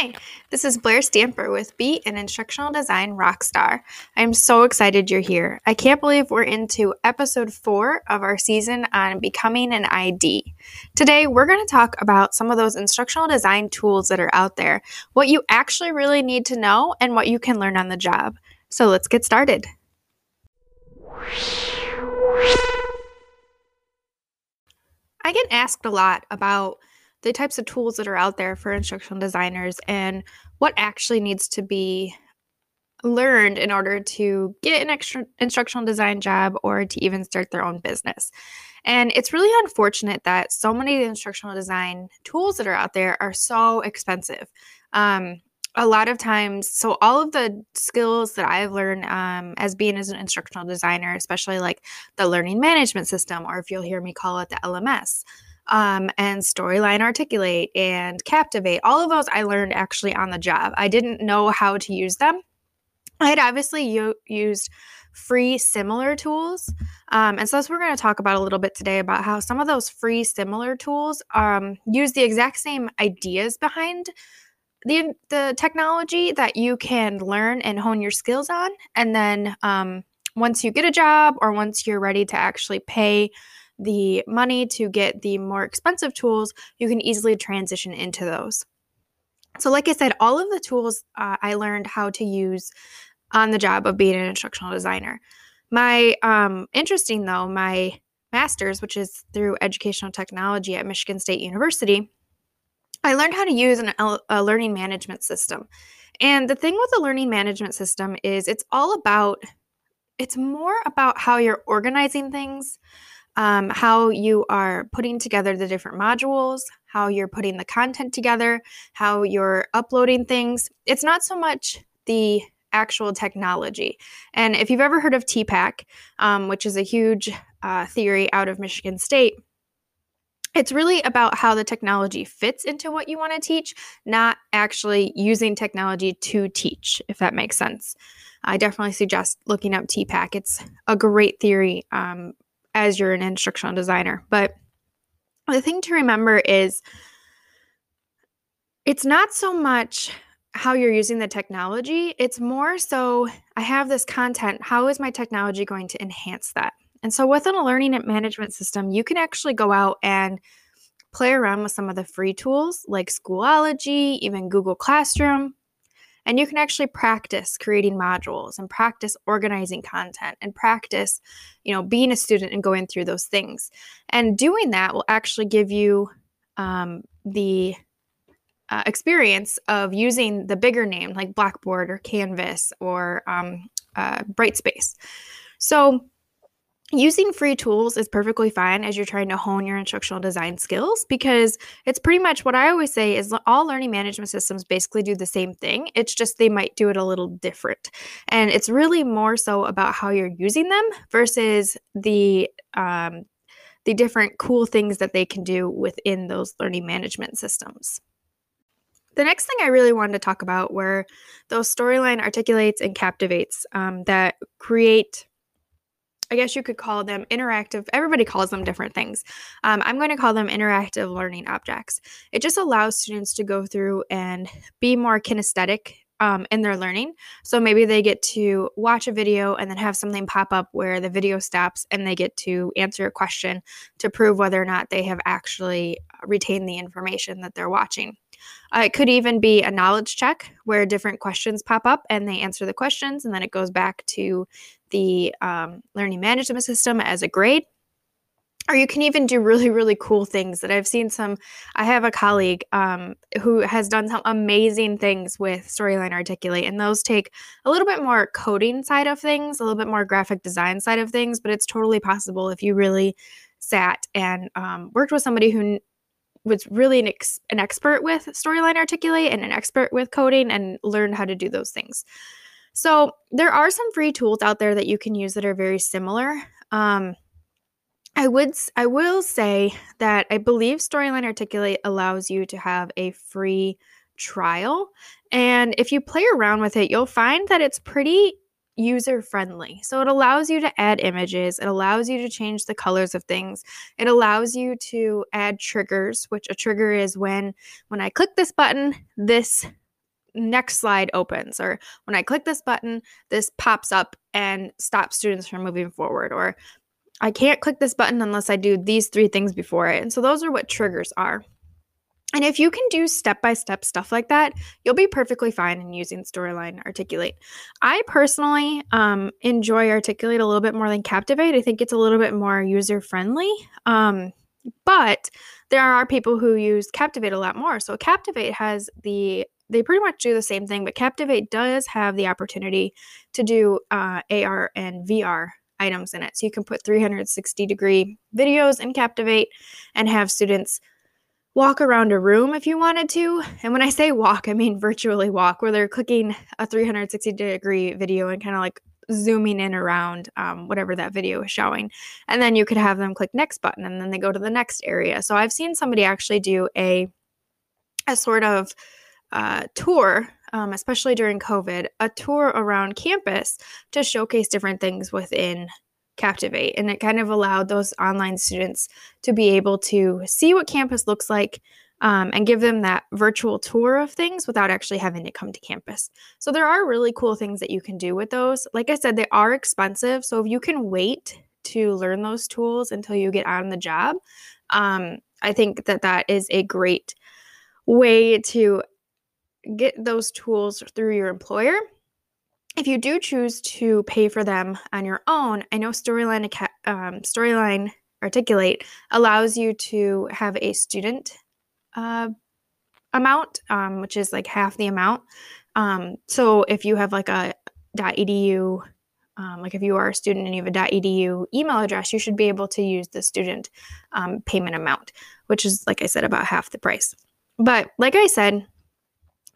Hi, this is Blair Stamper with Be an Instructional Design Rockstar. I'm so excited you're here. I can't believe we're into episode four of our season on becoming an ID. Today, we're going to talk about some of those instructional design tools that are out there, what you actually really need to know, and what you can learn on the job. So let's get started. I get asked a lot about the types of tools that are out there for instructional designers and what actually needs to be learned in order to get an extra instructional design job or to even start their own business. And it's really unfortunate that so many instructional design tools that are out there are so expensive. Um, a lot of times, so all of the skills that I've learned um, as being as an instructional designer, especially like the learning management system, or if you'll hear me call it the LMS, um, and Storyline Articulate and Captivate. All of those I learned actually on the job. I didn't know how to use them. I had obviously u- used free similar tools. Um, and so that's what we're going to talk about a little bit today about how some of those free similar tools um, use the exact same ideas behind the, the technology that you can learn and hone your skills on. And then um, once you get a job or once you're ready to actually pay the money to get the more expensive tools, you can easily transition into those. So, like I said, all of the tools uh, I learned how to use on the job of being an instructional designer. My um, interesting though, my master's, which is through educational technology at Michigan State University, I learned how to use an, a learning management system. And the thing with the learning management system is it's all about, it's more about how you're organizing things, um, how you are putting together the different modules, how you're putting the content together, how you're uploading things. It's not so much the actual technology. And if you've ever heard of TPACK, um, which is a huge uh, theory out of Michigan State, it's really about how the technology fits into what you want to teach, not actually using technology to teach, if that makes sense. I definitely suggest looking up TPACK. It's a great theory um, as you're an instructional designer. But the thing to remember is it's not so much how you're using the technology, it's more so I have this content. How is my technology going to enhance that? And so within a learning and management system, you can actually go out and play around with some of the free tools like Schoology, even Google Classroom, and you can actually practice creating modules and practice organizing content and practice, you know, being a student and going through those things. And doing that will actually give you um, the uh, experience of using the bigger name like Blackboard or Canvas or um, uh, Brightspace. So using free tools is perfectly fine as you're trying to hone your instructional design skills because it's pretty much what I always say is all learning management systems basically do the same thing. It's just they might do it a little different. And it's really more so about how you're using them versus the um, the different cool things that they can do within those learning management systems. The next thing I really wanted to talk about were those storyline articulates and captivates um, that create I guess you could call them interactive. Everybody calls them different things. Um, I'm going to call them interactive learning objects. It just allows students to go through and be more kinesthetic um, in their learning. So maybe they get to watch a video and then have something pop up where the video stops and they get to answer a question to prove whether or not they have actually retained the information that they're watching. Uh, it could even be a knowledge check where different questions pop up and they answer the questions, and then it goes back to the um, learning management system as a grade. Or you can even do really, really cool things that I've seen some. I have a colleague um, who has done some amazing things with Storyline Articulate, and those take a little bit more coding side of things, a little bit more graphic design side of things, but it's totally possible if you really sat and um, worked with somebody who was really an, ex- an expert with storyline articulate and an expert with coding and learned how to do those things. So there are some free tools out there that you can use that are very similar. Um, i would i will say that i believe storyline articulate allows you to have a free trial. And if you play around with it you'll find that it's pretty user friendly. So it allows you to add images, it allows you to change the colors of things. It allows you to add triggers, which a trigger is when when I click this button, this next slide opens or when i click this button this pops up and stops students from moving forward or i can't click this button unless i do these three things before it and so those are what triggers are and if you can do step by step stuff like that, you'll be perfectly fine in using Storyline Articulate. I personally um, enjoy Articulate a little bit more than Captivate. I think it's a little bit more user friendly. Um, but there are people who use Captivate a lot more. So Captivate has the they pretty much do the same thing, but Captivate does have the opportunity to do uh, AR and VR items in it. So you can put 360 degree videos in Captivate and have students walk around a room if you wanted to. And when I say walk, I mean virtually walk, where they're clicking a 360 degree video and kind of like zooming in around um, whatever that video is showing. And then you could have them click next button and then they go to the next area. So I've seen somebody actually do a a sort of uh, tour, um, especially during COVID, a tour around campus to showcase different things within Captivate. And it kind of allowed those online students to be able to see what campus looks like um, and give them that virtual tour of things without actually having to come to campus. So there are really cool things that you can do with those. Like I said, they are expensive. So if you can wait to learn those tools until you get on the job, um, I think that that is a great way to get those tools through your employer if you do choose to pay for them on your own, I know Storyline um, Storyline Articulate allows you to have a student uh, amount, um, which is like half the amount. Um, so if you have like a .edu, um, like if you are a student and you have a .edu email address, you should be able to use the student um, payment amount, which is like I said about half the price. But like I said,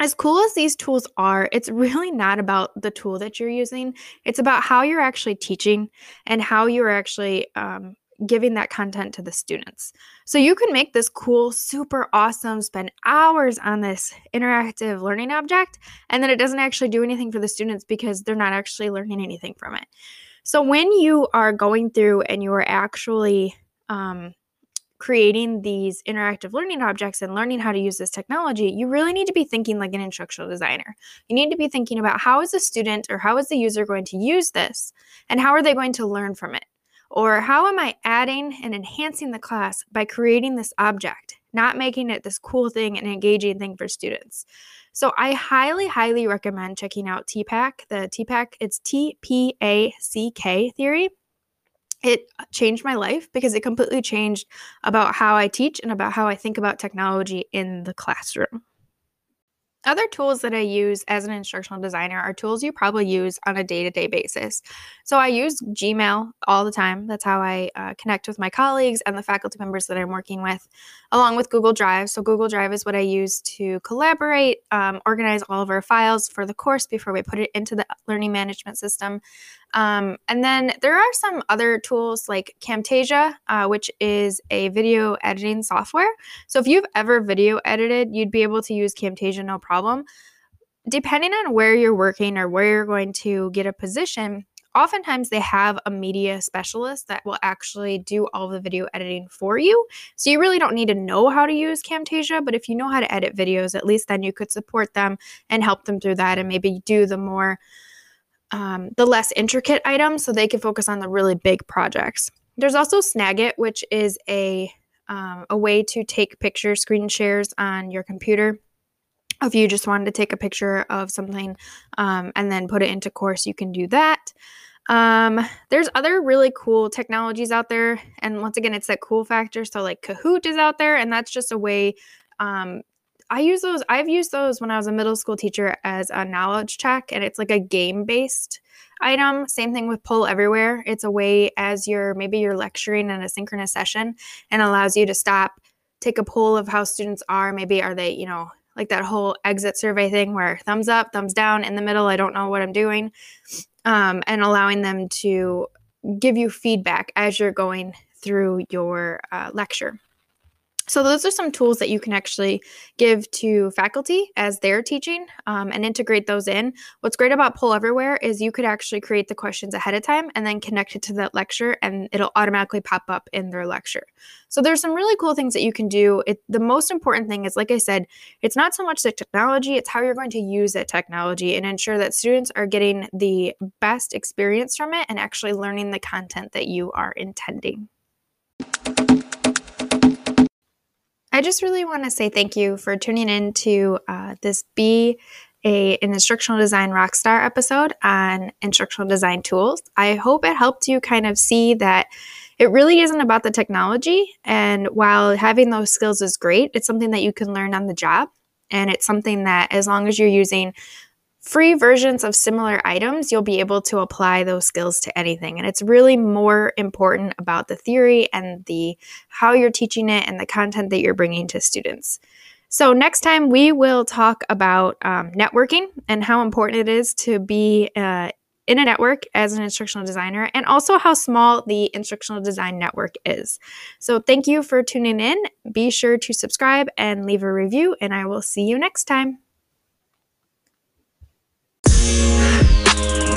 as cool as these tools are, it's really not about the tool that you're using. It's about how you're actually teaching and how you're actually um, giving that content to the students. So you can make this cool, super awesome, spend hours on this interactive learning object, and then it doesn't actually do anything for the students because they're not actually learning anything from it. So when you are going through and you are actually um, creating these interactive learning objects and learning how to use this technology, you really need to be thinking like an instructional designer. You need to be thinking about how is the student or how is the user going to use this and how are they going to learn from it? Or how am I adding and enhancing the class by creating this object, not making it this cool thing and engaging thing for students? So I highly, highly recommend checking out TPACK. The TPACK, it's T P A C K theory it changed my life because it completely changed about how I teach and about how I think about technology in the classroom. Other tools that I use as an instructional designer are tools you probably use on a day to day basis. So I use Gmail all the time. That's how I uh, connect with my colleagues and the faculty members that I'm working with, along with Google Drive. So Google Drive is what I use to collaborate, um, organize all of our files for the course before we put it into the learning management system. Um, and then there are some other tools like Camtasia, uh, which is a video editing software. So if you've ever video edited, you'd be able to use Camtasia no problem. Depending on where you're working or where you're going to get a position, oftentimes they have a media specialist that will actually do all the video editing for you. So you really don't need to know how to use Camtasia, but if you know how to edit videos, at least then you could support them and help them through that and maybe do the more um, the less intricate items so they can focus on the really big projects. There's also Snagit, which is a um, a way to take picture screen shares on your computer. If you just wanted to take a picture of something um, and then put it into course, you can do that. Um, there's other really cool technologies out there, and once again, it's that cool factor. So like Kahoot is out there, and that's just a way um, I use those. I've used those when I was a middle school teacher as a knowledge check, and it's like a game based item. Same thing with Poll Everywhere. It's a way as you're maybe you're lecturing in a synchronous session and allows you to stop, take a poll of how students are. Maybe are they, you know, like that whole exit survey thing where thumbs up, thumbs down, in the middle, I don't know what I'm doing, um, and allowing them to give you feedback as you're going through your uh, lecture. So, those are some tools that you can actually give to faculty as they're teaching um, and integrate those in. What's great about Poll Everywhere is you could actually create the questions ahead of time and then connect it to that lecture, and it'll automatically pop up in their lecture. So, there's some really cool things that you can do. It, the most important thing is, like I said, it's not so much the technology, it's how you're going to use that technology and ensure that students are getting the best experience from it and actually learning the content that you are intending. I just really want to say thank you for tuning in to uh, this Be a, an instructional design rockstar episode on instructional design tools. I hope it helped you kind of see that it really isn't about the technology. And while having those skills is great, it's something that you can learn on the job. And it's something that, as long as you're using free versions of similar items, you'll be able to apply those skills to anything. And it's really more important about the theory and the how you're teaching it and the content that you're bringing to students. So next time we will talk about um, networking and how important it is to be uh, in a network as an instructional designer and also how small the instructional design network is. So thank you for tuning in. Be sure to subscribe and leave a review and I will see you next time. oh